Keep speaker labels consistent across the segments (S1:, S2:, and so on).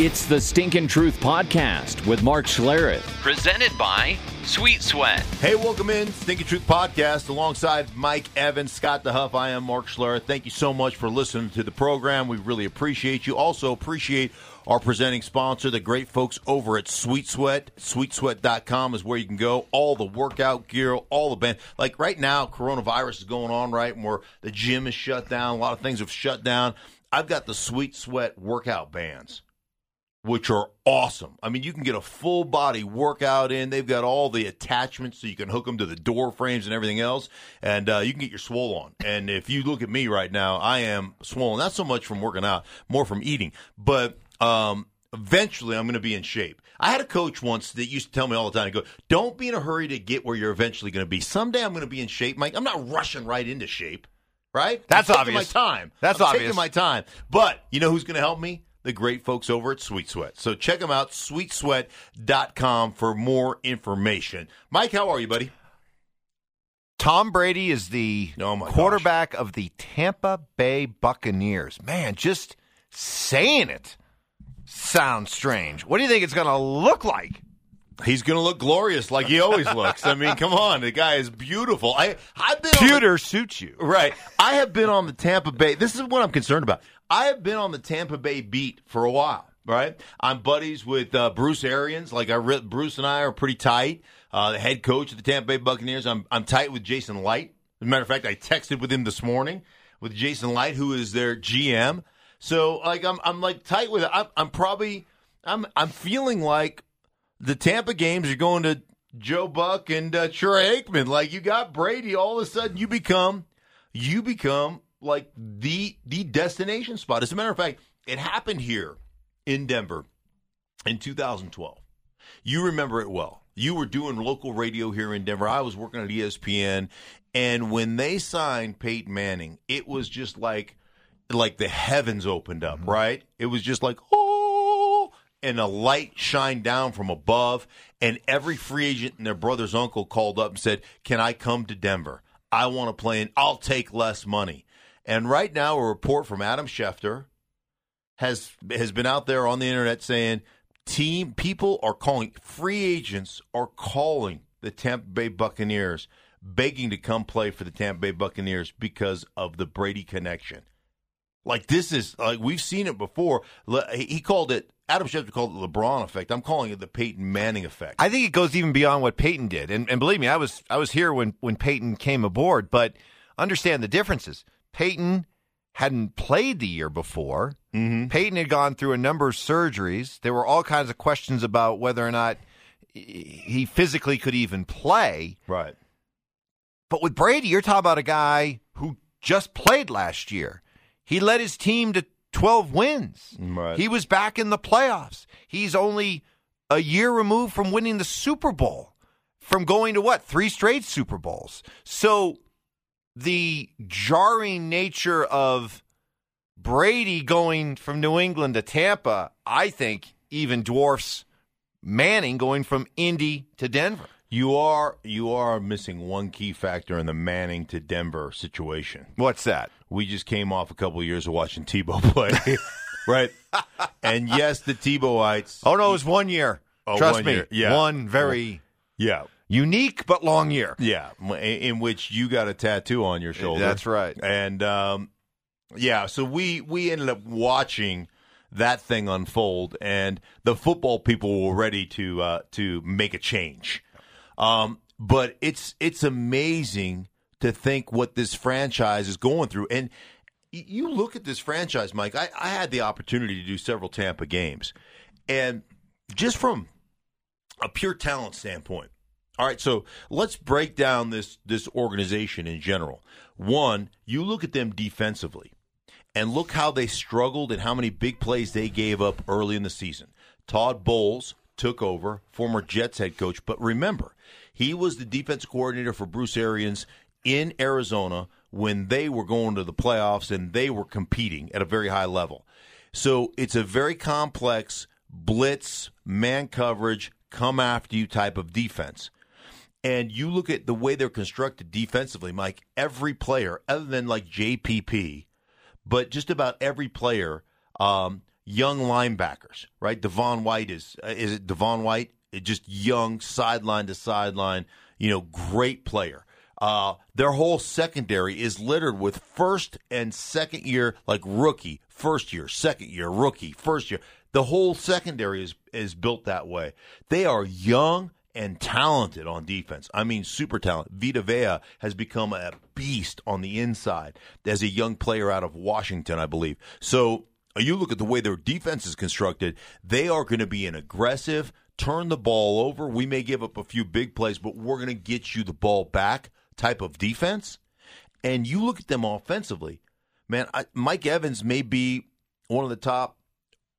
S1: It's the Stinkin' Truth Podcast with Mark Schlereth.
S2: Presented by Sweet Sweat.
S3: Hey, welcome in, Stinkin' Truth Podcast, alongside Mike Evans, Scott DeHuff. I am Mark Schlereth. Thank you so much for listening to the program. We really appreciate you. Also appreciate our presenting sponsor, the great folks over at Sweet Sweat. SweetSweat.com is where you can go. All the workout gear, all the band. Like right now, coronavirus is going on, right? And where the gym is shut down, a lot of things have shut down. I've got the Sweet Sweat workout bands which are awesome. I mean, you can get a full body workout in. They've got all the attachments so you can hook them to the door frames and everything else, and uh, you can get your swole on. And if you look at me right now, I am swollen. Not so much from working out, more from eating. But um, eventually, I'm going to be in shape. I had a coach once that used to tell me all the time, "Go, don't be in a hurry to get where you're eventually going to be. Someday I'm going to be in shape, Mike. I'm not rushing right into shape." Right?
S4: That's
S3: I'm
S4: obvious.
S3: My time.
S4: That's
S3: I'm
S4: obvious.
S3: Taking my time. But you know who's going to help me? The great folks over at Sweet Sweat. So check them out, sweetsweat.com for more information. Mike, how are you, buddy?
S4: Tom Brady is the
S3: Oh,
S4: quarterback of the Tampa Bay Buccaneers. Man, just saying it sounds strange. What do you think it's going to look like?
S3: He's going to look glorious like he always looks. I mean, come on, the guy is beautiful. I I've been on the-
S4: Pewter suits you.
S3: Right. I have been on the Tampa Bay. This is what I'm concerned about. I have been on the Tampa Bay beat for a while. Right. I'm buddies with uh, Bruce Arians. Like I, re- Bruce and I are pretty tight. Uh, the head coach of the Tampa Bay Buccaneers. I'm I'm tight with Jason Licht. As a matter of fact, I texted with him this morning with Jason Licht, who is their GM. So like I'm I'm like tight with it. I'm, I'm probably I'm I'm feeling like the Tampa games are going to Joe Buck and uh, Troy Aikman. Like you got Brady, all of a sudden you become you become like the the destination spot. As a matter of fact, it happened here in Denver in 2012. You remember it well. You were doing local radio here in Denver. I was working at ESPN, and when they signed Peyton Manning, it was just like like the heavens opened up, mm-hmm. right? It was just like oh, and a light shined down from above, and every free agent and their brother's uncle called up and said, "Can I come to Denver? I want to play, and I'll take less money." And right now, a report from Adam Schefter has has been out there on the internet saying team people are calling free agents are calling the Tampa Bay Buccaneers begging to come play for the Tampa Bay Buccaneers because of the Brady connection. Like this is like we've seen it before. He called it Adam Schefter called it the LeBron effect. I'm calling it the Peyton Manning effect.
S4: I think it goes even beyond what Peyton did. And, and believe me, I was I was here when when Peyton came aboard, but understand the differences. Peyton hadn't played the year before.
S3: Mm-hmm.
S4: Peyton had gone through a number of surgeries. There were all kinds of questions about whether or not he physically could even play.
S3: Right.
S4: But with Brady, you're talking about a guy who just played last year. He led his team to 12 wins.
S3: Right.
S4: He was back in the playoffs. He's only a year removed from winning the Super Bowl, from going to what? Three straight Super Bowls. So the jarring nature of Brady going from New England to Tampa, I think, even dwarfs Manning going from Indy to Denver.
S3: You are you are missing one key factor in the Manning to Denver situation.
S4: What's that?
S3: We just came off a couple of years of watching Tebow play, right? And yes, the Tebowites.
S4: Oh no, it was one year.
S3: Oh,
S4: Trust
S3: one
S4: me,
S3: year. Yeah.
S4: one very
S3: yeah,
S4: unique but long year.
S3: yeah, in, which you got a tattoo on your shoulder.
S4: That's right.
S3: And um, yeah, so we we ended up watching that thing unfold, and the football people were ready to uh, to make a change. Um, but it's it's amazing to think what this franchise is going through, and you look at this franchise, Mike. I, I had the opportunity to do several Tampa games, and just from a pure talent standpoint. All right, so let's break down this this organization in general. One, you look at them defensively, and look how they struggled and how many big plays they gave up early in the season. Todd Bowles took over, former Jets head coach, but remember, he was the defense coordinator for Bruce Arians in Arizona when they were going to the playoffs and they were competing at a very high level. So it's a very complex blitz, man coverage, come after you type of defense. And you look at the way they're constructed defensively, Mike, every player, other than like JPP, but just about every player, um, young linebackers, right? Devin White is uh, is it Devin White? It just young sideline to sideline, you know, great player. Uh, their whole secondary is littered with first and second year, like rookie, first year, second year, rookie, first year. The whole secondary is is built that way. They are young and talented on defense. I mean, super talented. Vita Vea has become a beast on the inside as a young player out of Washington, I believe. So you look at the way their defense is constructed, they are going to be an aggressive, turn the ball over. We may give up a few big plays, but we're going to get you the ball back type of defense. And you look at them offensively, man, I, Mike Evans may be one of the top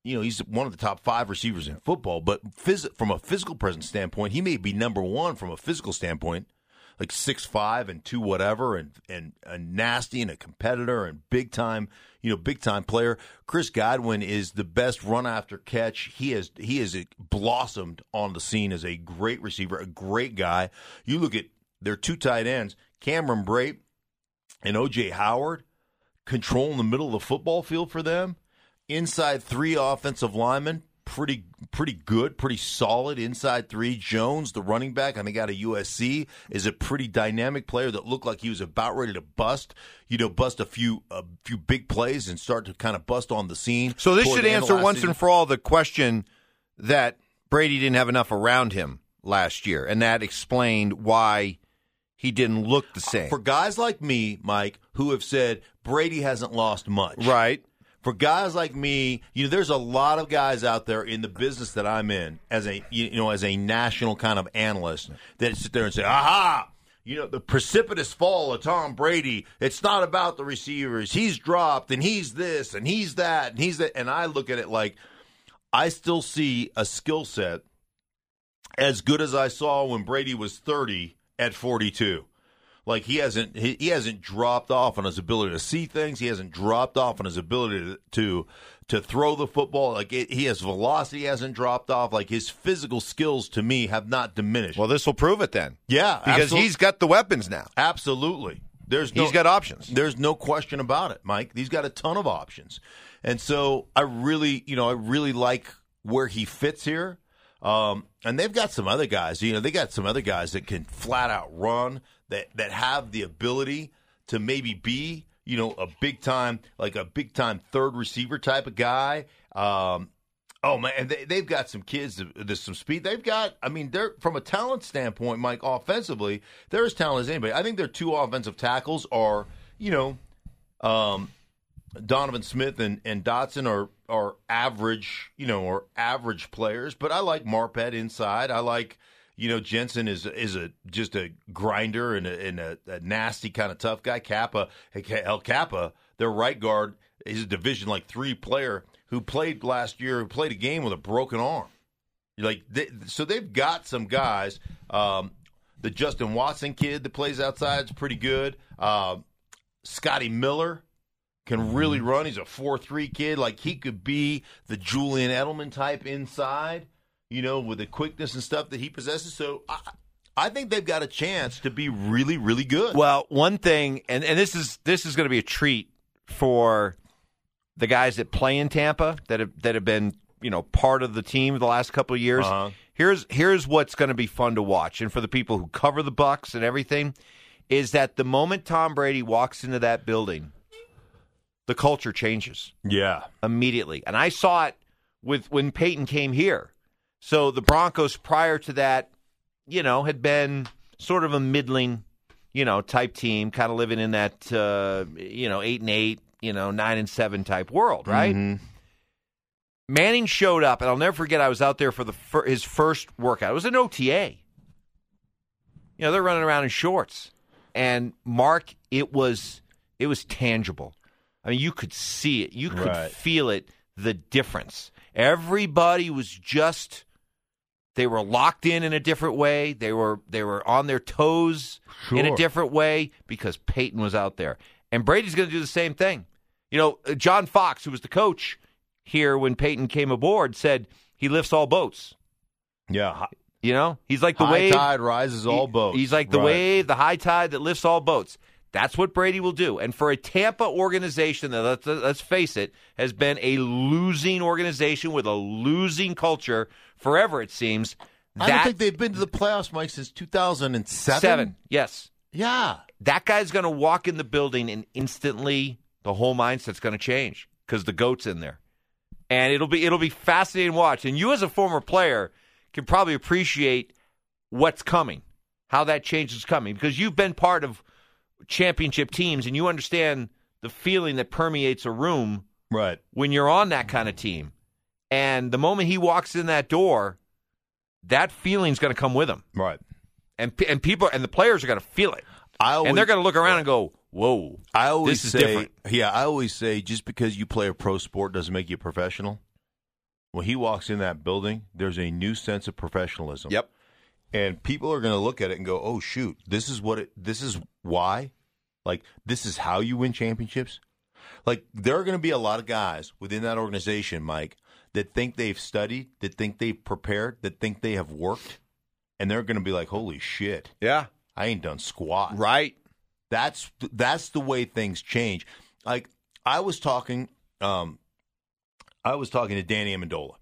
S3: you know, he's one of the top five receivers in football, but phys- from a physical presence standpoint, he may be number one from a physical standpoint, like six five and two whatever, and and a nasty and a competitor and big time, you know, big time player. Chris Godwin is the best run after catch. He has he has blossomed on the scene as a great receiver, a great guy. You look at their two tight ends, Cameron Brate and OJ Howard, controlling the middle of the football field for them inside three offensive linemen, pretty pretty good, pretty solid inside three. Jones, the running back, I think out of USC, is a pretty dynamic player that looked like he was about ready to bust, you know, bust a few a few big plays and start to kind of bust on the scene.
S4: So this should answer once season. and for all the question that Brady didn't have enough around him last year, and that explained why he didn't look the same.
S3: For guys like me, Mike, who have said Brady hasn't lost much.
S4: Right
S3: for guys like me, you know, there's a lot of guys out there in the business that I'm in as a you know as a national kind of analyst that sit there and say, "Aha." You know, the precipitous fall of Tom Brady, it's not about the receivers. He's dropped and he's this and he's that and he's that. And I look at it like I still see a skill set as good as I saw when Brady was 30 at 42. Like he hasn't he, he hasn't dropped off on his ability to see things. He hasn't dropped off on his ability to to, to throw the football. Like it, he has velocity hasn't dropped off. Like his physical skills to me have not diminished.
S4: Well, this will prove it then.
S3: Yeah,
S4: because absolutely. he's got the weapons now.
S3: Absolutely. There's
S4: no, he's got options.
S3: There's no question about it, Mike. He's got a ton of options, and so I really, you know, I really like where he fits here. Um, and they've got some other guys. You know, they got some other guys that can flat out run that that have the ability to maybe be you know a big time like a big time third receiver type of guy. Um, oh man, they, they've got some kids. There's some speed. They've got. I mean, they're from a talent standpoint, Mike. Offensively, they're as talented as anybody. I think their two offensive tackles are you know. Um, Donovan Smith and, and Dotson are are average, you know, or average players. But I like Marpet inside. I like you know, Jensen is is a just a grinder and a, and a, a nasty kind of tough guy. Cappa, El Cappa, their right guard, is a Division like three player who played last year, who played a game with a broken arm. Like, they, so they've got some guys. Um, the Justin Watson kid that plays outside is pretty good. Uh, Scotty Miller can really mm-hmm. run. He's a four three kid. Like he could be the Julian Edelman type inside you know, with the quickness and stuff that he possesses. So I, I think they've got a chance to be really, really good.
S4: Well, one thing, and, and this is this is going to be a treat for the guys that play in Tampa that have that have been you know part of the team the last couple of years. Uh-huh. Here's here's what's going to be fun to watch, and for the people who cover the Bucks and everything, is that the moment Tom Brady walks into that building, the culture changes.
S3: Yeah,
S4: immediately. And I saw it with when Peyton came here. So the Broncos prior to that, you know, had been sort of a middling, you know, type team, kind of living in that, uh, you know, eight and eight, you know, nine and seven type world, right? Mm-hmm. Manning showed up, and I'll never forget. I was out there for the for his first workout. It was an OTA. You know, they're running around in shorts, and Mark, it was it was tangible. I mean, you could see it, you could right. feel it, the difference. Everybody was just they were locked in in a different way. They were they were on their toes sure. in a different way because Peyton was out there. And Brady's going to do the same thing. You know, uh, John Fox, who was the coach here when Peyton came aboard, said he lifts all boats.
S3: Yeah.
S4: You know, he's like the
S3: high
S4: wave.
S3: tide rises all boats.
S4: He's like the
S3: right.
S4: wave, the high tide that lifts all boats. That's what Brady will do. And for a Tampa organization that, let's, let's face it, has been a losing organization with a losing culture forever, it seems.
S3: I don't think they've been to the playoffs, Mike, since 2007.
S4: seven. Yes.
S3: Yeah.
S4: That guy's going to walk in the building and instantly the whole mindset's going to change because the goat's in there, and it'll be it'll be fascinating to watch. And you, as a former player, can probably appreciate what's coming, how that change is coming, because you've been part of championship teams and you understand the feeling that permeates a room
S3: Right.
S4: when you're on that kind of team. And the moment he walks in that door, that feeling's going to come with him,
S3: Right.
S4: and and people and the players are going to feel it,
S3: I always,
S4: and they're going to look around and go, "Whoa,
S3: I always
S4: this is
S3: say,
S4: different."
S3: yeah, I always say, just because you play a pro sport doesn't make you a professional. When he walks in that building, there's a new sense of professionalism.
S4: Yep.
S3: And people are going to look at it and go, "Oh shoot, this is what it. This is why, like this is how you win championships." Like there are going to be a lot of guys within that organization, Mike, that think they've studied, that think they've prepared, that think they have worked, and they're going to be like, "Holy shit,
S4: yeah,
S3: I ain't done squat."
S4: right."
S3: That's that's the way things change. Like I was talking, um, I was talking to Danny Amendola,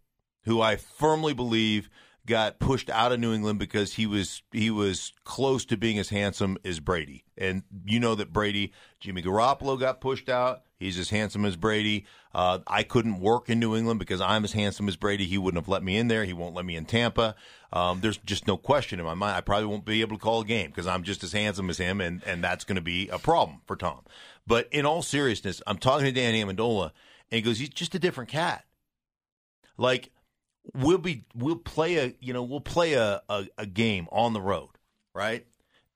S3: who I firmly believe got pushed out of New England because he was he was close to being as handsome as Brady. And you know that Brady, Jimmy Garoppolo got pushed out. He's as handsome as Brady. Uh, I couldn't work in New England because I'm as handsome as Brady. He wouldn't have let me in there. He won't let me in Tampa. Um, there's just no question in my mind. I probably won't be able to call a game because I'm just as handsome as him, and and that's going to be a problem for Tom. But in all seriousness, I'm talking to Danny Amendola, and he goes, "He's just a different cat." Like we'll be we'll play a you know we'll play a, a, a game on the road, right?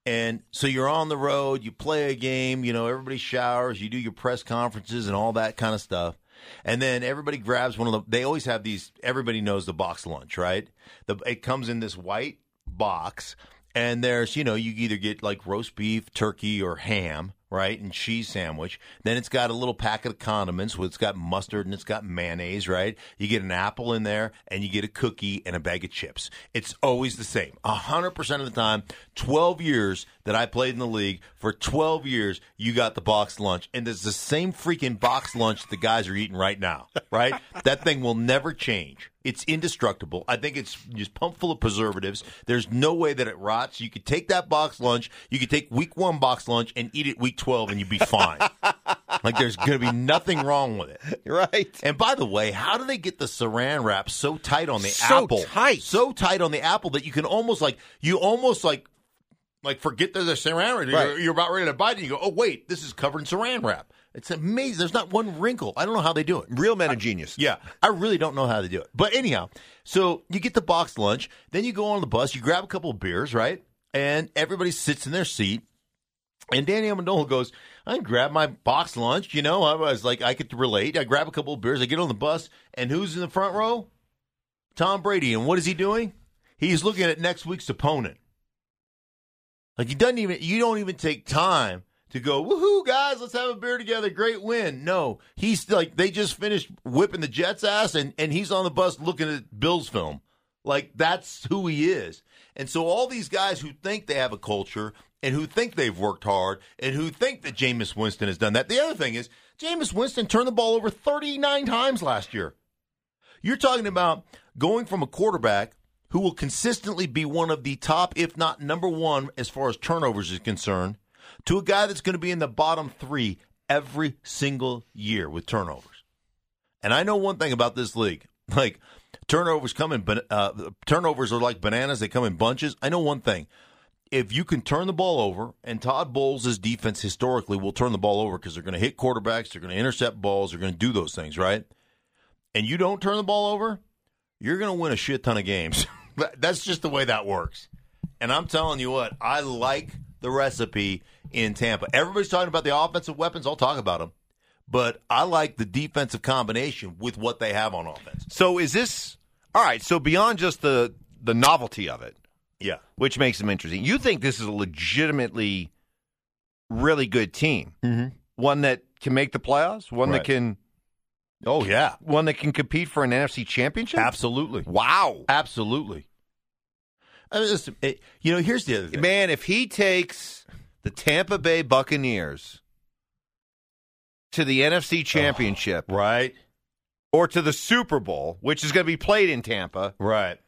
S3: And so you're on the road, you play a game, you know, everybody showers, you do your press conferences and all that kind of stuff. And then everybody grabs one of the they always have these everybody knows the box lunch, right? The it comes in this white box and there's, you know, you either get like roast beef, turkey or ham, right? And cheese sandwich. Then it's got a little packet of condiments. With, it's got mustard and it's got mayonnaise, right? You get an apple in there and you get a cookie and a bag of chips. It's always the same. A hundred percent of the time, 12 years that I played in the league, for 12 years, you got the box lunch. And it's the same freaking box lunch the guys are eating right now, right? that thing will never change. It's indestructible. I think it's just pumped full of preservatives. There's no way that it rots. You could take that box lunch, you could take week one box lunch and eat it week 12 and you'd be fine. like there's going to be nothing wrong with it.
S4: Right.
S3: And by the way, how do they get the saran wrap so tight on the
S4: So
S3: apple?
S4: tight.
S3: So tight on the apple that you can almost like you almost like like forget there's a saran wrap. You're, you're about ready to bite it and you go, "Oh wait, this is covered in saran wrap." It's amazing. There's not one wrinkle. I don't know how they do it.
S4: Real men of genius.
S3: Yeah, I really don't know how they do it. But anyhow, so you get the box lunch, then you go on the bus, you grab a couple of beers, right? And everybody sits in their seat. And Danny Amendola goes, I grab my box lunch, you know, I was like, I could relate. I grab a couple of beers, I get on the bus, and who's in the front row? Tom Brady. And what is he doing? He's looking at next week's opponent. Like he doesn't even you don't even take time to go, woohoo, guys, let's have a beer together. Great win. No. He's like they just finished whipping the Jets ass and, and he's on the bus looking at Bills film. Like that's who he is. And so all these guys who think they have a culture and who think they've worked hard and who think that Jameis Winston has done that. The other thing is Jameis Winston turned the ball over 39 times last year. You're talking about going from a quarterback who will consistently be one of the top, if not number one, as far as turnovers is concerned, to a guy that's going to be in the bottom three every single year with turnovers. And I know one thing about this league: like turnovers come in, ban- uh, turnovers are like bananas; they come in bunches. I know one thing: if you can turn the ball over, and Todd Bowles' defense historically will turn the ball over because they're going to hit quarterbacks, they're going to intercept balls, they're going to do those things, right? And you don't turn the ball over, you're going to win a shit ton of games. That's just the way that works. And I'm telling you what, I like the recipe in Tampa. Everybody's talking about the offensive weapons. I'll talk about them. But I like the defensive combination with what they have on offense.
S4: So is this all right? So beyond just the the novelty of it,
S3: Yeah.
S4: which makes them interesting, you think this is a legitimately really good team,
S3: Mm-hmm.
S4: one that can make the playoffs, one
S3: Right.
S4: that can
S3: Oh, yeah.
S4: one that can compete for an NFC championship.
S3: Absolutely.
S4: Wow,
S3: Absolutely. I mean, listen, it- you know, here's the other thing.
S4: man! If he takes the Tampa Bay Buccaneers to the NFC Championship
S3: Right.
S4: or to the Super Bowl, which is going to be played in Tampa,
S3: Right.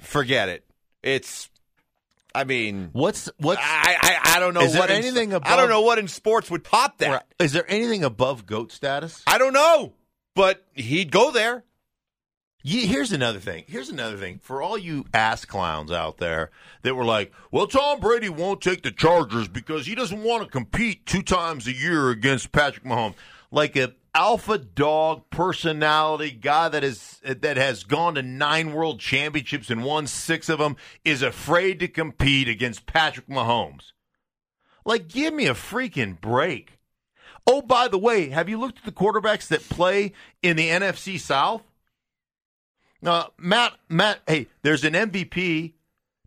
S4: forget it. It's, I mean,
S3: What's what's
S4: I, I, I don't know
S3: Is there
S4: what in-
S3: anything
S4: I don't know what in sports would top that.
S3: Right. Is there anything above goat status?
S4: I don't know, but he'd go there.
S3: Here's another thing. Here's another thing for all you ass clowns out there that were like, "Well, Tom Brady won't take the Chargers because he doesn't want to compete two times a year against Patrick Mahomes." Like a alpha dog personality guy that is that has gone to nine world championships and won six of them is afraid to compete against Patrick Mahomes. Like, give me a freaking break. Oh, by the way, have you looked at the quarterbacks that play in the NFC South? Uh, Matt, Matt, hey, there's an MVP.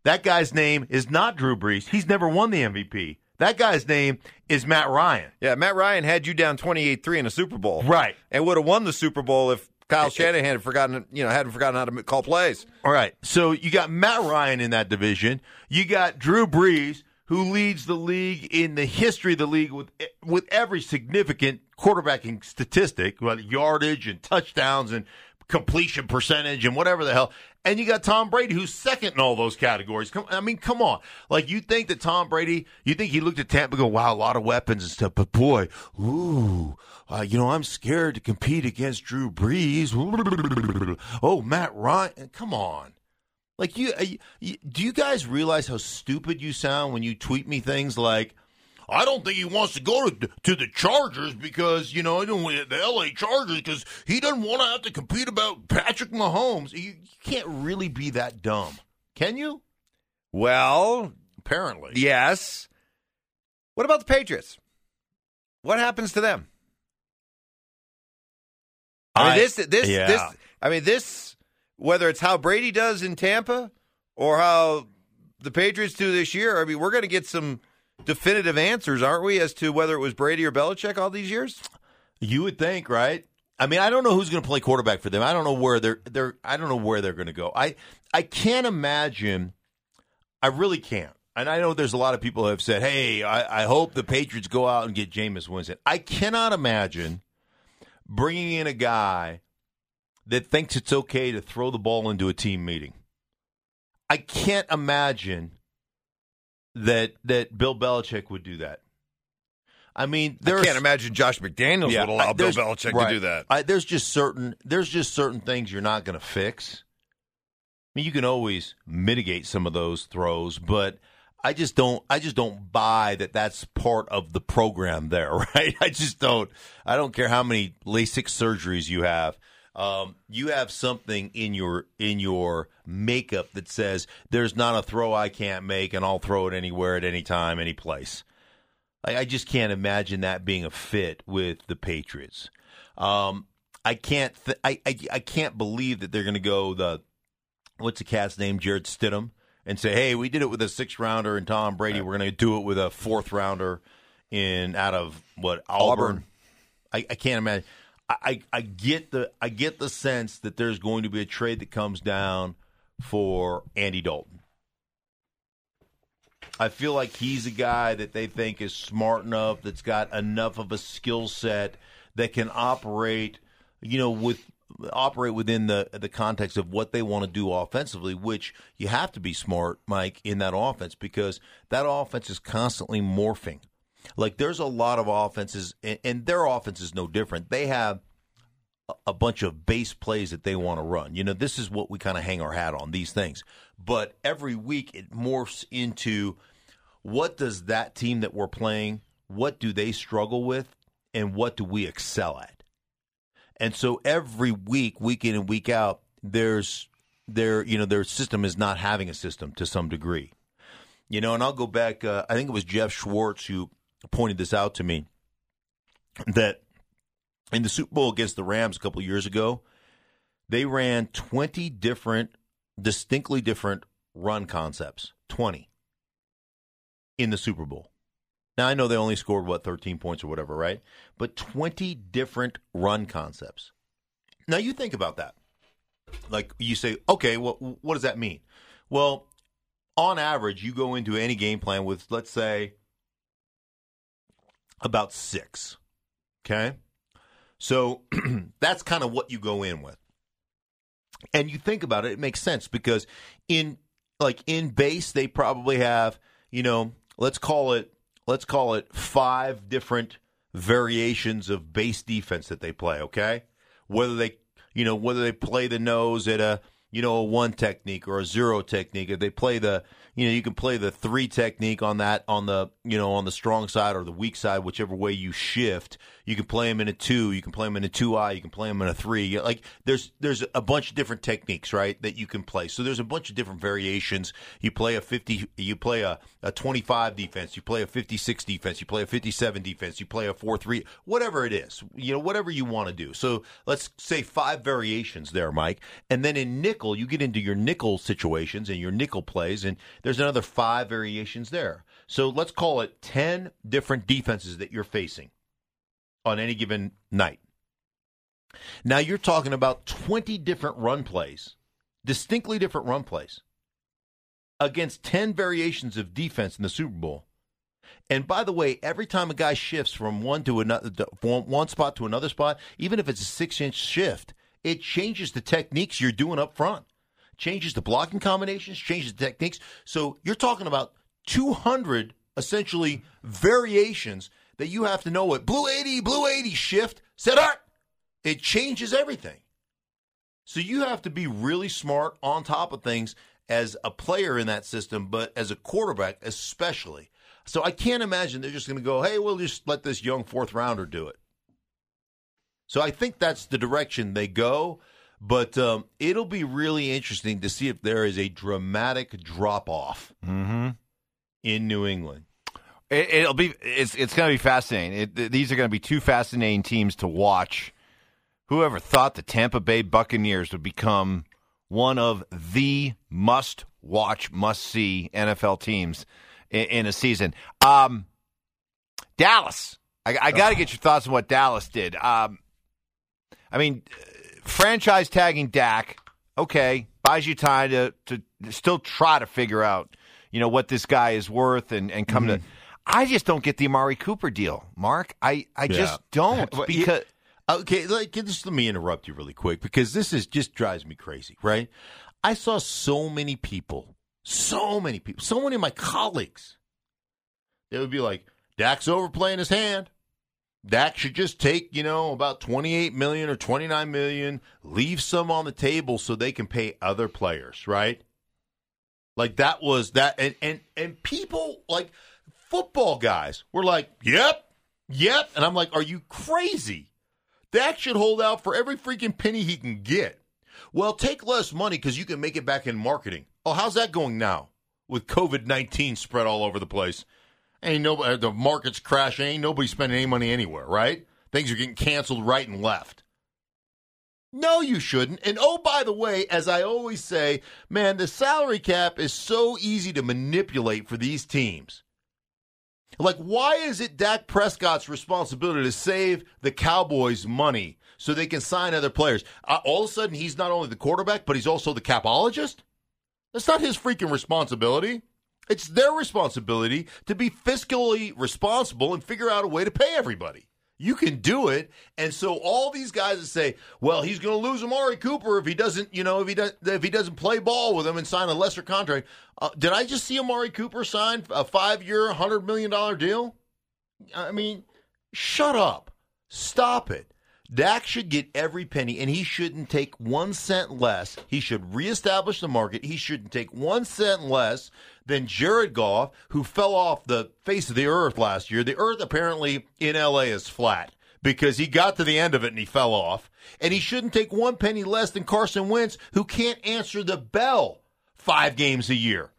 S3: That guy's name is not Drew Brees. He's never won the MVP. That guy's name is Matt Ryan.
S4: Yeah, Matt Ryan had you down 28-3 in a Super Bowl.
S3: Right.
S4: And would have won the Super Bowl if Kyle Shanahan had forgotten, you know, hadn't forgotten how to call plays.
S3: All right. So you got Matt Ryan in that division. You got Drew Brees, who leads the league in the history of the league with with every significant quarterbacking statistic, yardage and touchdowns and completion percentage and whatever the hell. And you got Tom Brady, who's second in all those categories. Come, I mean, come on. Like you think that Tom Brady, you think he looked at Tampa, go, wow, a lot of weapons and stuff, but boy, ooh, uh, you know, I'm scared to compete against Drew Brees. Oh, Matt Ryan, come on. Like you, uh, you, do you guys realize how stupid you sound when you tweet me things like, "I don't think he wants to go to to the Chargers because you know I don't want the L.A. Chargers because he doesn't want to have to compete about Patrick Mahomes." You, you can't really be that dumb, can you?
S4: Well,
S3: Apparently,
S4: yes. What about the Patriots? What happens to them? I mean,
S3: I-
S4: this, this,
S3: yeah.
S4: this. I mean, this. Whether it's how Brady does in Tampa or how the Patriots do this year, I mean, we're going to get some definitive answers, aren't we, as to whether it was Brady or Belichick all these years?
S3: You would think, right? I mean, I don't know who's going to play quarterback for them. I don't know where they're they're I don't know where they're going to go. I I can't imagine. I really can't. And I know there's a lot of people who have said, "Hey, I, I hope the Patriots go out and get Jameis Winston." I cannot imagine bringing in a guy that thinks it's okay to throw the ball into a team meeting. I can't imagine that that Bill Belichick would do that. I mean,
S4: I can't imagine Josh McDaniels would allow Bill Belichick
S3: right.
S4: to do that.
S3: I, there's just certain there's just certain things you're not going to fix. I mean, you can always mitigate some of those throws, but I just don't I just don't buy that that's part of the program there, right? I just don't. I don't care how many LASIK surgeries you have. Um, you have something in your in your makeup that says there's not a throw I can't make, and I'll throw it anywhere at any time, any place. I, I just can't imagine that being a fit with the Patriots. Um, I can't. Th- I, I I can't believe that they're going to go the what's the cat's name, Jarrett Stidham, and say, "Hey, we did it with a six rounder and Tom Brady. We're going to do it with a fourth rounder in out of what Auburn."
S4: Auburn.
S3: I, I can't imagine. I, I get the I get the sense that there's going to be a trade that comes down for Andy Dalton. I feel like he's a guy that they think is smart enough, that's got enough of a skill set that can operate, you know, with operate within the the context of what they want to do offensively, which you have to be smart, Mike, in that offense because that offense is constantly morphing. Like there's a lot of offenses and, their offense is no different. They have a- a bunch of base plays that they want to run. You know, this is what we kind of hang our hat on these things. But every week it morphs into what does that team that we're playing, what do they struggle with and what do we excel at? And so every week, week in and week out, there's their you know their system is not having a system to some degree. You know, and I'll go back. Uh, I think it was Geoff Schwartz who pointed this out to me that in the Super Bowl against the Rams a couple years ago, they ran 20 different, distinctly different run concepts. 20 in the Super Bowl. Now, I know they only scored, what, 13 points or whatever, right? But 20 different run concepts. Now, you think about that. Like, you say, okay, well, what does that mean? Well, on average, you go into any game plan with, let's say, about six. Okay? So that's kind of what you go in with. And you think about it, it makes sense because in like in base they probably have, you know, let's call it let's call it five different variations of base defense that they play, okay? Whether they you know, whether they play the nose at a you know, a one technique or a zero technique. If they play the, you know, you can play the three technique on that, on the, you know, on the strong side or the weak side, whichever way you shift. You can play them in a two. You can play them in a two eye. You can play them in a three. Like there's there's a bunch of different techniques, right, that you can play. So there's a bunch of different variations. You play a 50, you play a, a 25 defense. You play a 56 defense. You play a 57 defense. You play a 4 3, whatever it is, you know, whatever you want to do. So let's say five variations there, Mike. And then in nickel, you get into your nickel situations and your nickel plays, and there's another five variations there. So let's call it 10 different defenses that you're facing on any given night. Now you're talking about 20 different run plays, distinctly different run plays, against 10 variations of defense in the Super Bowl. And by the way, every time a guy shifts from one to another, from one spot to another spot, even if it's a six inch shift, it changes the techniques you're doing up front, changes the blocking combinations, changes the techniques. So you're talking about 200 essentially variations that you have to know what blue 80, blue 80 shift, set up. It changes everything. So you have to be really smart on top of things as a player in that system, but as a quarterback especially. So I can't imagine they're just going to go, hey, we'll just let this young fourth rounder do it. So I think that's the direction they go. But um, it'll be really interesting to see if there is a dramatic drop off
S4: mm-hmm.
S3: in New England.
S4: It, will be it's it's going to be fascinating. It, these are going to be two fascinating teams to watch. Whoever thought the Tampa Bay Buccaneers would become one of the must watch, must see NFL teams in, in a season? Um, Dallas. I, I got to get your thoughts on what Dallas did. Um, I mean, franchise tagging Dak, okay, buys you time to to still try to figure out, you know, what this guy is worth and and come mm-hmm. to. I just don't get the Amari Cooper deal, Mark. I I yeah. just don't because.
S3: Okay, like just let me interrupt you really quick because this is just drives me crazy, right? I saw so many people, so many people, so many of my colleagues. They would be like, Dak's overplaying his hand. Dak should just take, you know, about 28 million or 29 million, leave some on the table so they can pay other players, right? Like that was that and and and people like football guys were like, "Yep. Yep." And I'm like, "Are you crazy? Dak should hold out for every freaking penny he can get." Well, take less money cuz you can make it back in marketing. Oh, how's that going now with COVID-19 spread all over the place? Ain't nobody, the market's crashing. Ain't nobody spending any money anywhere, right? Things are getting canceled right and left. No, you shouldn't. And oh, by the way, as I always say, man, the salary cap is so easy to manipulate for these teams. Like, why is it Dak Prescott's responsibility to save the Cowboys money so they can sign other players? Uh, all of a sudden, he's not only the quarterback, but he's also the capologist? That's not his freaking responsibility. It's their responsibility to be fiscally responsible and figure out a way to pay everybody. You can do it. And so all these guys that say, well, he's going to lose Amari Cooper if he doesn't, you know, if he does if he doesn't play ball with him and sign a lesser contract. Uh, did I just see Amari Cooper sign a 5-year, 100 million dollar deal? I mean, shut up. Stop it. Dak should get every penny, and he shouldn't take one cent less. He should reestablish the market. He shouldn't take one cent less than Jared Goff, who fell off the face of the earth last year. The earth apparently in LA is flat because he got to the end of it and he fell off. And he shouldn't take one penny less than Carson Wentz, who can't answer the bell five games a year.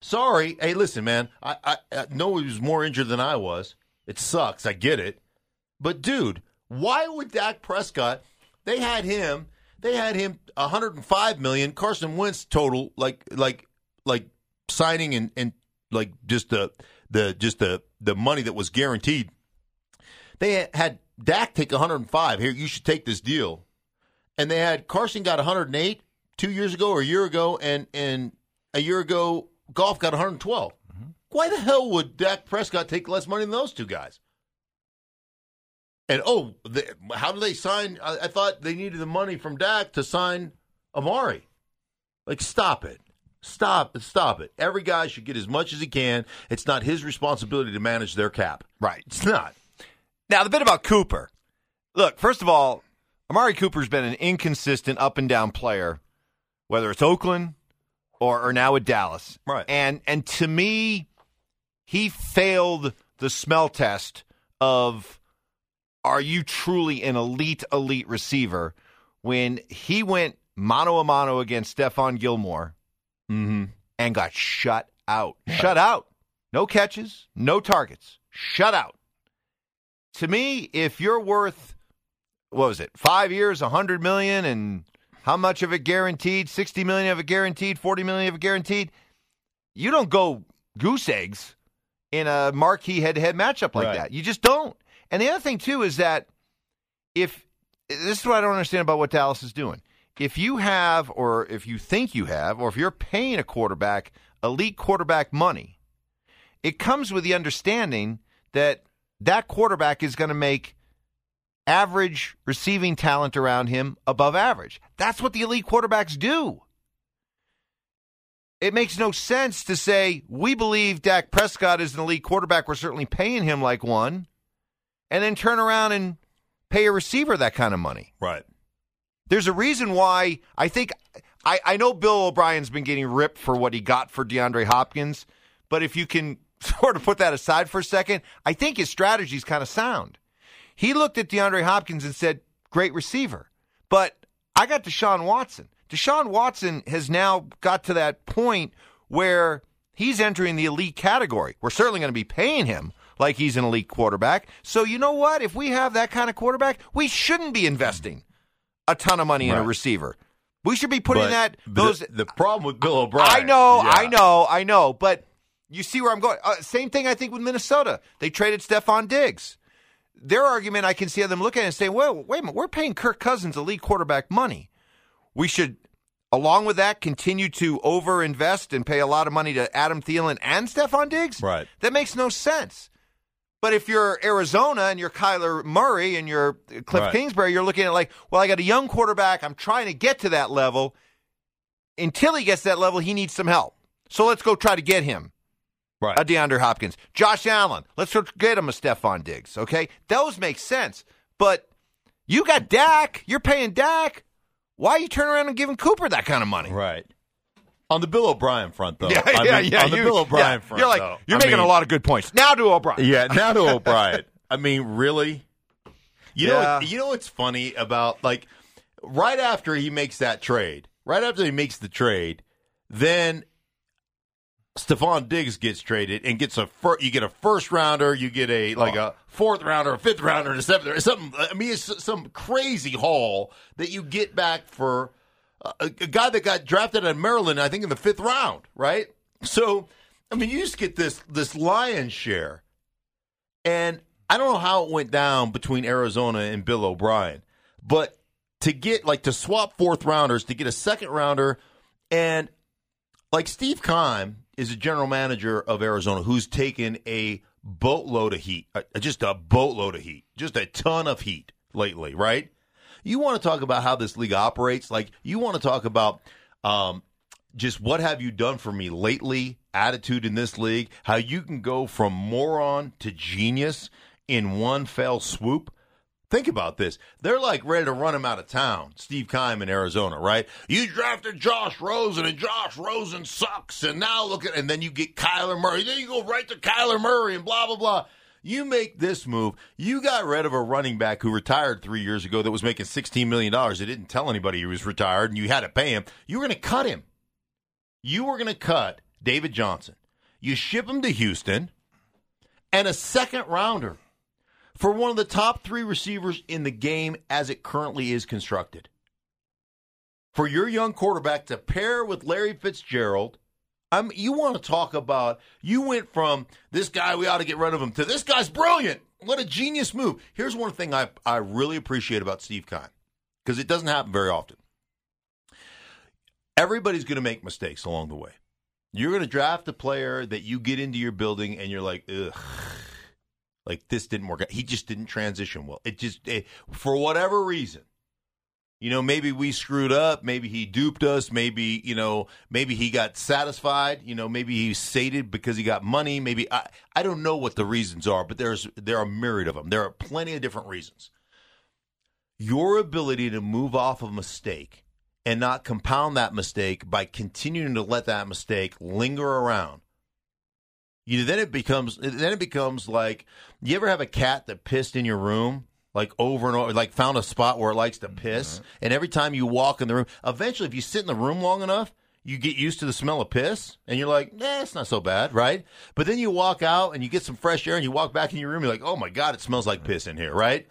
S3: Sorry. Hey, listen, man. I, I, I know he was more injured than I was. It sucks. I get it. But, dude, why would Dak Prescott? They had him. They had him 105 million. Carson Wentz total like like like signing and, and like just the the just the the money that was guaranteed. They had Dak take 105. Here, you should take this deal. And they had Carson got 108 two years ago or a year ago, and and a year ago, Goff got 112. Mm-hmm. Why the hell would Dak Prescott take less money than those two guys? And oh, the, how do they sign? I, I thought they needed the money from Dak to sign Amari. Like, stop it. Stop it. Stop it. Every guy should get as much as he can. It's not his responsibility to manage their cap.
S4: Right.
S3: It's not.
S4: Now, the bit about Cooper. Look, first of all, Amari Cooper's been an inconsistent up and down player, whether it's Oakland or, or now with Dallas.
S3: Right.
S4: And and to me, he failed the smell test of are you truly an elite, elite receiver when he went mano a mano against Stephon Gilmore
S3: Mm-hmm.
S4: and got shut out. Shut out. No catches, no targets. Shut out. To me, if you're worth what was it? 5 years, a 100 million and how much of it guaranteed? 60 million of it guaranteed, 40 million of it guaranteed. You don't go goose eggs in a marquee head-to-head matchup like
S3: Right.
S4: that. You just don't. And the other thing too is that if this is what I don't understand about what Dallas is doing. If you have, or if you think you have, or if you're paying a quarterback elite quarterback money, it comes with the understanding that that quarterback is going to make average receiving talent around him above average. That's what the elite quarterbacks do. It makes no sense to say, we believe Dak Prescott is an elite quarterback. We're certainly paying him like one, and then turn around and pay a receiver that kind of money.
S3: Right.
S4: There's a reason why I think I, I know Bill O'Brien's been getting ripped for what he got for DeAndre Hopkins, but if you can sort of put that aside for a second, I think his strategy is kind of sound. He looked at DeAndre Hopkins and said, "Great receiver," but I got Deshaun Watson. Deshaun Watson has now got to that point where he's entering the elite category. We're certainly going to be paying him like he's an elite quarterback. So you know what? If we have that kind of quarterback, we shouldn't be investing a ton of money in a receiver. We should be putting
S3: But
S4: that those.
S3: the, problem with Bill O'Brien.
S4: I know,
S3: Yeah.
S4: I know, I know. But you see where I'm going. Uh, same thing I think with Minnesota. They traded Stefon Diggs. Their argument, I can see them looking at it and saying, "Well, wait a minute, we're paying Kirk Cousins elite quarterback money. We should." Along with that, continue to overinvest and pay a lot of money to Adam Thielen and Stefon Diggs.
S3: Right.
S4: That makes no sense. But if you're Arizona and you're Kyler Murray and you're Cliff
S3: Right.
S4: Kingsbury, you're looking at like, well, I got a young quarterback. I'm trying to get to that level. Until he gets to that level, he needs some help. So let's go try to get him
S3: Right.
S4: a DeAndre Hopkins. Josh Allen, let's go get him a Stefon Diggs. Okay, those make sense. But you got Dak. You're paying Dak. Why are you turn around and giving Cooper that kind of money?
S3: Right. On the Bill O'Brien front, though.
S4: Yeah,
S3: I
S4: yeah,
S3: mean,
S4: yeah.
S3: On the
S4: you-
S3: Bill O'Brien
S4: yeah,
S3: front,
S4: you're like
S3: though,
S4: you're
S3: I
S4: making
S3: mean,
S4: a lot of good points. Now to O'Brien.
S3: Yeah, now to O'Brien. I mean, really? You
S4: Yeah.
S3: know, you know what's funny about like right after he makes that trade, right after he makes the trade, then Stefon Diggs gets traded and gets a fir- you get a first rounder, you get a like a fourth rounder, a fifth rounder, and a seventh rounder, something. I mean, it's some crazy haul that you get back for a, a guy that got drafted at Maryland, I think in the fifth round, right? So, I mean, you just get this this lion's share, and I don't know how it went down between Arizona and Bill O'Brien, but to get like to swap fourth rounders to get a second rounder, and like Steve Keim is a general manager of Arizona who's taken a boatload of heat, uh, just a boatload of heat, just a ton of heat lately, right? You want to talk about how this league operates? Like you want to talk about um, just what have you done for me lately? Attitude in this league, how you can go from moron to genius in one fell swoop. Think about this. They're like ready to run him out of town. Steve Keim in Arizona, right? You drafted Josh Rosen, and Josh Rosen sucks. And now look at, and then you get Kyler Murray. Then you go right to Kyler Murray, and blah blah blah. You make this move. You got rid of a running back who retired three years ago that was making $16 million. They didn't tell anybody he was retired, and you had to pay him. You were going to cut him. You were going to cut David Johnson. You ship him to Houston, and a second rounder for one of the top three receivers in the game as it currently is constructed. For your young quarterback to pair with Larry Fitzgerald, I'm, you want to talk about you went from this guy we ought to get rid of him to this guy's brilliant. What a genius move. Here's one thing I, I really appreciate about Steve Keim because it doesn't happen very often. Everybody's going to make mistakes along the way. You're going to draft a player that you get into your building and you're like, ugh, like this didn't work out. He just didn't transition well. It just, it, for whatever reason, you know, maybe we screwed up. Maybe he duped us. Maybe, you know, maybe he got satisfied. You know, maybe he's sated because he got money. Maybe, I, I don't know what the reasons are, but there's, there are a myriad of them. There are plenty of different reasons. Your ability to move off a mistake and not compound that mistake by continuing to let that mistake linger around. You know, then it becomes then it becomes like you ever have a cat that pissed in your room like over and over, like found a spot where it likes to piss, and every time you walk in the room, eventually, if you sit in the room long enough, you get used to the smell of piss, and you're like, eh, it's not so bad, right? But then you walk out and you get some fresh air, and you walk back in your room, you're like, oh my god, it smells like piss in here, right?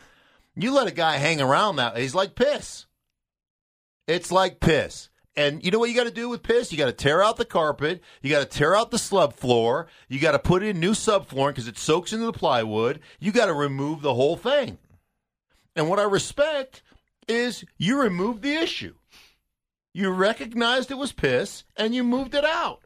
S3: You let a guy hang around that, he's like piss. It's like piss. And you know what you got to do with piss? You got to tear out the carpet. You got to tear out the slub floor. You got to put in new subflooring because it soaks into the plywood. You got to remove the whole thing. And what I respect is you removed the issue. You recognized it was piss and you moved it out.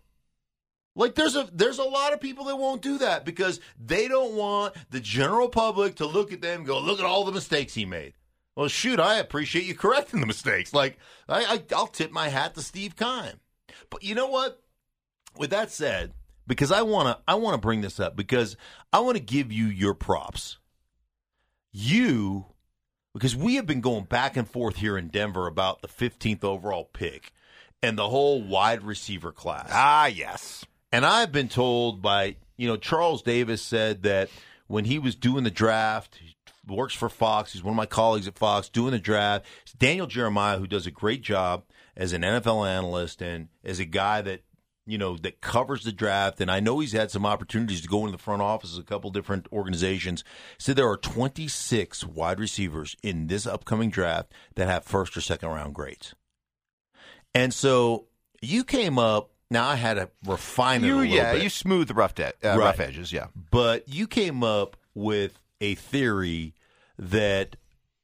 S3: Like there's a there's a lot of people that won't do that because they don't want the general public to look at them and go, look at all the mistakes he made. Well, shoot, I appreciate you correcting the mistakes. Like I, I I'll tip my hat to Steve Keim. But you know what? With that said, because I wanna I wanna bring this up because I want to give you your props. You because we have been going back and forth here in Denver about the 15th overall pick and the whole wide receiver class.
S4: Ah, yes.
S3: And I've been told by, you know, Charles Davis said that when he was doing the draft, works for Fox, he's one of my colleagues at Fox, doing the draft. It's Daniel Jeremiah, who does a great job as an NFL analyst and as a guy that, you know, that covers the draft. And I know he's had some opportunities to go into the front office of a couple different organizations. Said there are 26 wide receivers in this upcoming draft that have first or second round grades. And so you came up. Now I had to refine it
S4: You,
S3: a little
S4: yeah,
S3: bit
S4: you smooth the rough, de- uh,
S3: Right.
S4: rough edges, yeah.
S3: but you came up with a theory that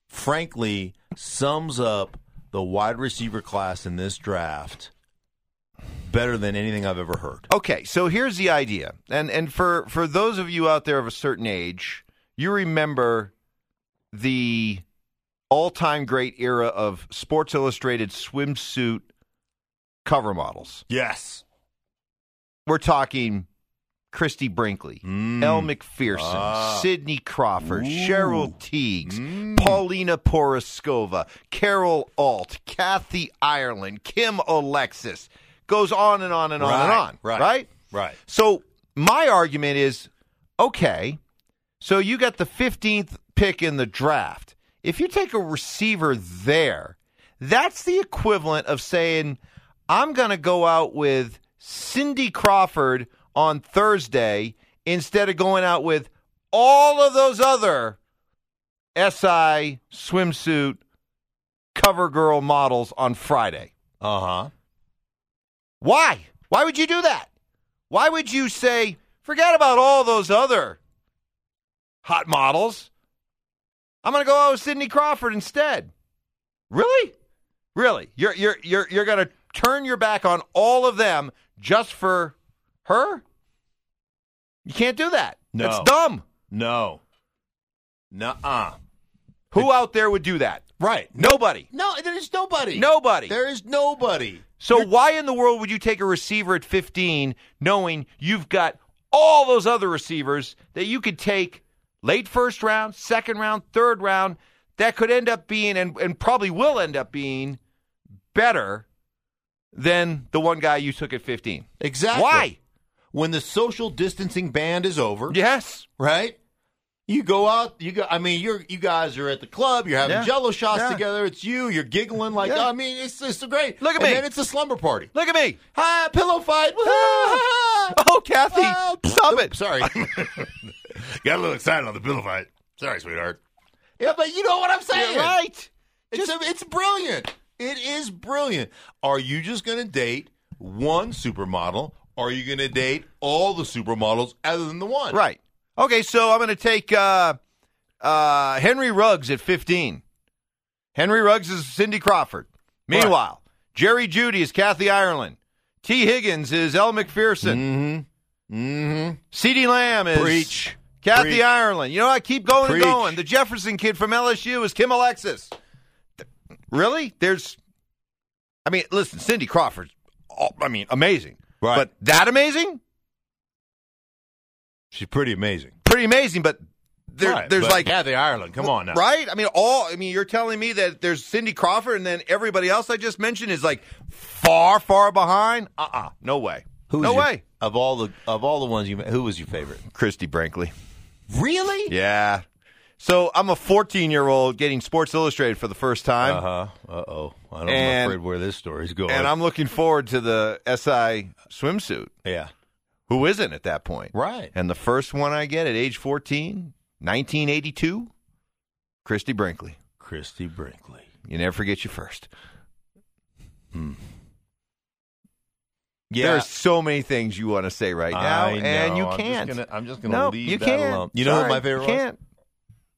S3: frankly sums up the wide receiver class in this draft better than anything I've ever heard.
S4: Okay, so here's the idea, and and for for those of you out there of a certain age, you remember the all-time great era of Sports Illustrated swimsuit cover models.
S3: Yes.
S4: We're talking Christie Brinkley, Elle Macpherson,
S3: Mm. Ah.
S4: Cindy Crawford,
S3: Ooh.
S4: Cheryl Tiegs,
S3: Mm.
S4: Paulina Porizkova, Carol Alt, Kathy Ireland, Kim Alexis. Goes on and on and on and on.
S3: right.
S4: right?
S3: Right.
S4: So my argument is okay, so you got the 15th pick in the draft. If you take a receiver there, that's the equivalent of saying, I'm going to go out with Cindy Crawford on Thursday instead of going out with all of those other SI swimsuit cover girl models on Friday.
S3: Uh-huh.
S4: Why? Why would you do that? Why would you say, forget about all those other hot models? I'm going to go out with Cindy Crawford instead. Really? Really? You're you're you're you're going to turn your back on all of them just for her? You can't do that.
S3: No.
S4: That's dumb.
S3: No. Nuh-uh.
S4: Who out there would do that?
S3: Right.
S4: Nobody.
S3: No, there's nobody.
S4: Nobody.
S3: There is nobody.
S4: So why in the world would you take a receiver at 15 knowing you've got all those other receivers that you could take late first round, second round, third round that could end up being and, and probably will end up being better than the one guy you took at 15?
S3: Exactly.
S4: Why?
S3: When the social distancing band is over,
S4: Yes.
S3: right? You go out. You go. I mean, you're you guys are at the club. You're having
S4: Yeah.
S3: Jello shots
S4: Yeah.
S3: together. It's you. You're giggling like.
S4: Yeah.
S3: I mean, it's it's great.
S4: Look at
S3: and
S4: me.
S3: Then it's a slumber party.
S4: Look at me.
S3: Hi, pillow fight.
S4: Oh, Kathy,
S3: Ah,
S4: stop it.
S3: Sorry, got a little excited on the pillow fight. Sorry, sweetheart. Yeah, but you know what I'm saying,
S4: You're right.
S3: It's a, it's brilliant. It is brilliant. Are you just going to date one supermodel? Or are you going to date all the supermodels other than the one?
S4: Right. Okay, so I'm going to take uh, uh, Henry Ruggs at 15. Henry Ruggs is Cindy Crawford. Meanwhile, Jerry Jeudy is Kathy Ireland. Tee Higgins is Elle Macpherson.
S3: Mm-hmm. Mm-hmm.
S4: CeeDee Lamb is
S3: Preach.
S4: Kathy
S3: Preach.
S4: Ireland. You know, I keep going
S3: Preach.
S4: and going. The Jefferson kid from LSU is Kim Alexis. Really? There's, I mean, listen, Cindy Crawford. oh, I mean, amazing.
S3: Right.
S4: But that amazing?
S3: She's pretty amazing.
S4: Pretty amazing. But there,
S3: Right,
S4: there's
S3: but
S4: like
S3: Kathy Ireland. Come on now.
S4: Right? I mean, all. I mean, you're telling me that there's Cindy Crawford, and then everybody else I just mentioned is like far, far behind. Uh, uh no way.
S3: Who's
S4: no
S3: your-
S4: way.
S3: Of all the of all the ones you, who was your favorite?
S4: Christie Brinkley.
S3: Really?
S4: Yeah. So I'm a 14 year old getting Sports Illustrated for the first time,
S3: Uh huh. Uh oh. I don't
S4: And-
S3: know afraid where this story's going.
S4: and I'm looking forward to the SI swimsuit.
S3: yeah.
S4: Who isn't at that point?
S3: Right.
S4: And the first one I get at age 14, 1982, Christie Brinkley.
S3: Christie Brinkley.
S4: You never forget your first.
S3: Yeah.
S4: There's so many things you want to say right now, and you
S3: I'm just
S4: can't.
S3: gonna- I'm just gonna
S4: no,
S3: leave
S4: you
S3: that
S4: can't.
S3: alone. You know what my favorite
S4: you
S3: was?
S4: can't.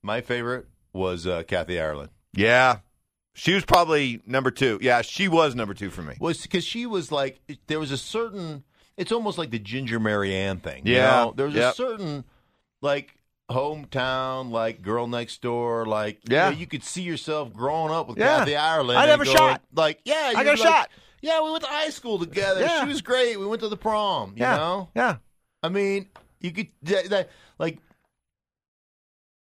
S3: My favorite was uh, Kathy Ireland.
S4: Yeah, she was probably number two. Yeah, she was number two for me.
S3: Was because she was like there was a certain. It's almost like the Ginger Mary Ann thing. you
S4: Yeah.
S3: know? There was
S4: Yep.
S3: a certain like hometown, like girl next door, like
S4: Yeah.
S3: You, know, you could see yourself growing up with
S4: Yeah.
S3: Kathy Ireland.
S4: I'd
S3: and
S4: have a
S3: going,
S4: shot.
S3: Like yeah,
S4: I got a
S3: like,
S4: shot.
S3: Yeah, we went to high school together.
S4: Yeah.
S3: She was great. We went to the prom. You
S4: yeah,
S3: know.
S4: yeah.
S3: I mean, you could that, that- like.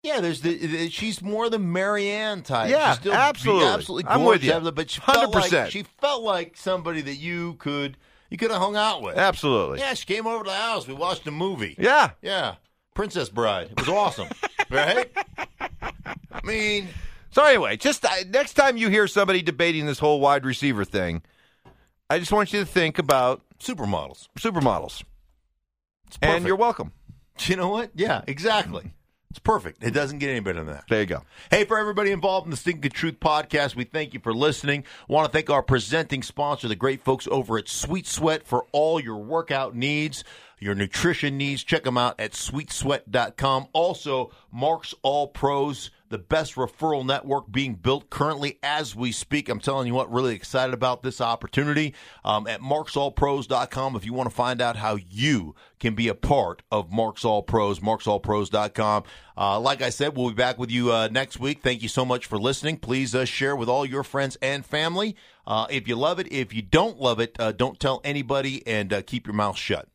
S3: Yeah, there's the, she's more the Mary Ann type.
S4: Yeah,
S3: she's still
S4: absolutely.
S3: absolutely
S4: I'm with
S3: gorgeous,
S4: you.
S3: But she felt like
S4: 100%.
S3: she felt like somebody that you could you could have hung out with.
S4: Absolutely.
S3: Yeah, she came over to the house. We watched a movie.
S4: Yeah.
S3: Yeah, Princess Bride. It was awesome, right? I mean,
S4: So anyway, just uh, next time you hear somebody debating this whole wide receiver thing, I just want you to think about
S3: supermodels.
S4: supermodels, and you're welcome.
S3: You know what? Yeah, exactly. It's perfect. It doesn't get any better than that.
S4: There you go.
S3: Hey, for everybody involved in the Stinking Truth podcast, we thank you for listening. want to thank our presenting sponsor, the great folks over at Sweet Sweat, for all your workout needs, your nutrition needs. Check them out at sweetsweat.com. Also, Mark's All Pros, the best referral network being built currently as we speak. I'm telling you what, really excited about this opportunity. Um, at marksallpros.com, if you want to find out how you can be a part of Marks All Pros, marksallpros.com. Uh, like I said, we'll be back with you uh, next week. Thank you so much for listening. Please uh, share with all your friends and family. Uh, if you love it, if you don't love it, uh, don't tell anybody and uh, keep your mouth shut.